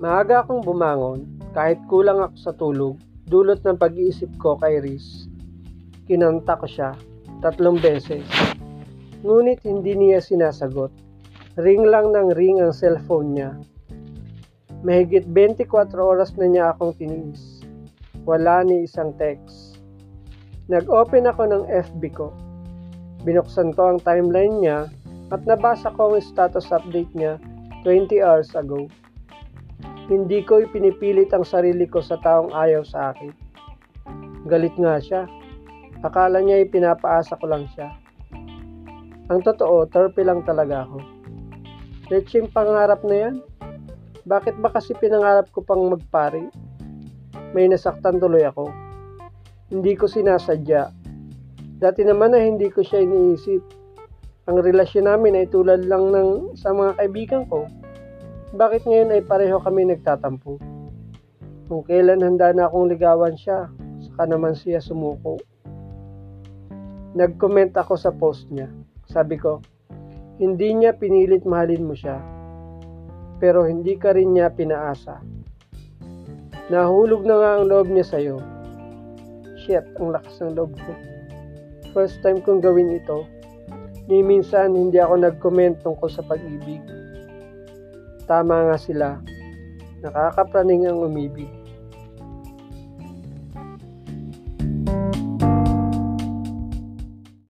Maaga akong bumangon kahit kulang ako sa tulog dulot ng pag-iisip ko kay Riz. Kinanta ko siya tatlong beses. Ngunit hindi niya sinasagot. Ring lang ng ring ang cellphone niya. Mahigit 24 oras na niya akong tiniis. Wala ni isang text. Nag-open ako ng FB ko. Binuksan ko ang timeline niya at nabasa ko ang status update niya 20 hours ago. Hindi ko ipinipilit ang sarili ko sa taong ayaw sa akin. Galit nga siya. Akala niya ipinapaasa ko lang siya. Ang totoo, torpe lang talaga ako. Leching pangarap na yan. Bakit ba kasi pinangarap ko pang magpari? May nasaktan tuloy ako. Hindi ko sinasadya. Dati naman na hindi ko siya iniisip. Ang relasyon namin ay tulad lang ng sa mga kaibigan ko. Bakit ngayon ay pareho kami nagtatampo? Kung kailan handa na akong ligawan siya, saka naman siya sumuko. Nag-comment ako sa post niya. Sabi ko, hindi niya pinilit mahalin mo siya, pero hindi ka rin niya pinaasa. Nahulog na nga ang loob niya sa'yo. Shit, ang lakas ng loob ko. First time kong gawin ito. Ni minsan hindi ako nag-comment tungkol sa pag-ibig. Tama nga sila. Nakakapraning ang umibig.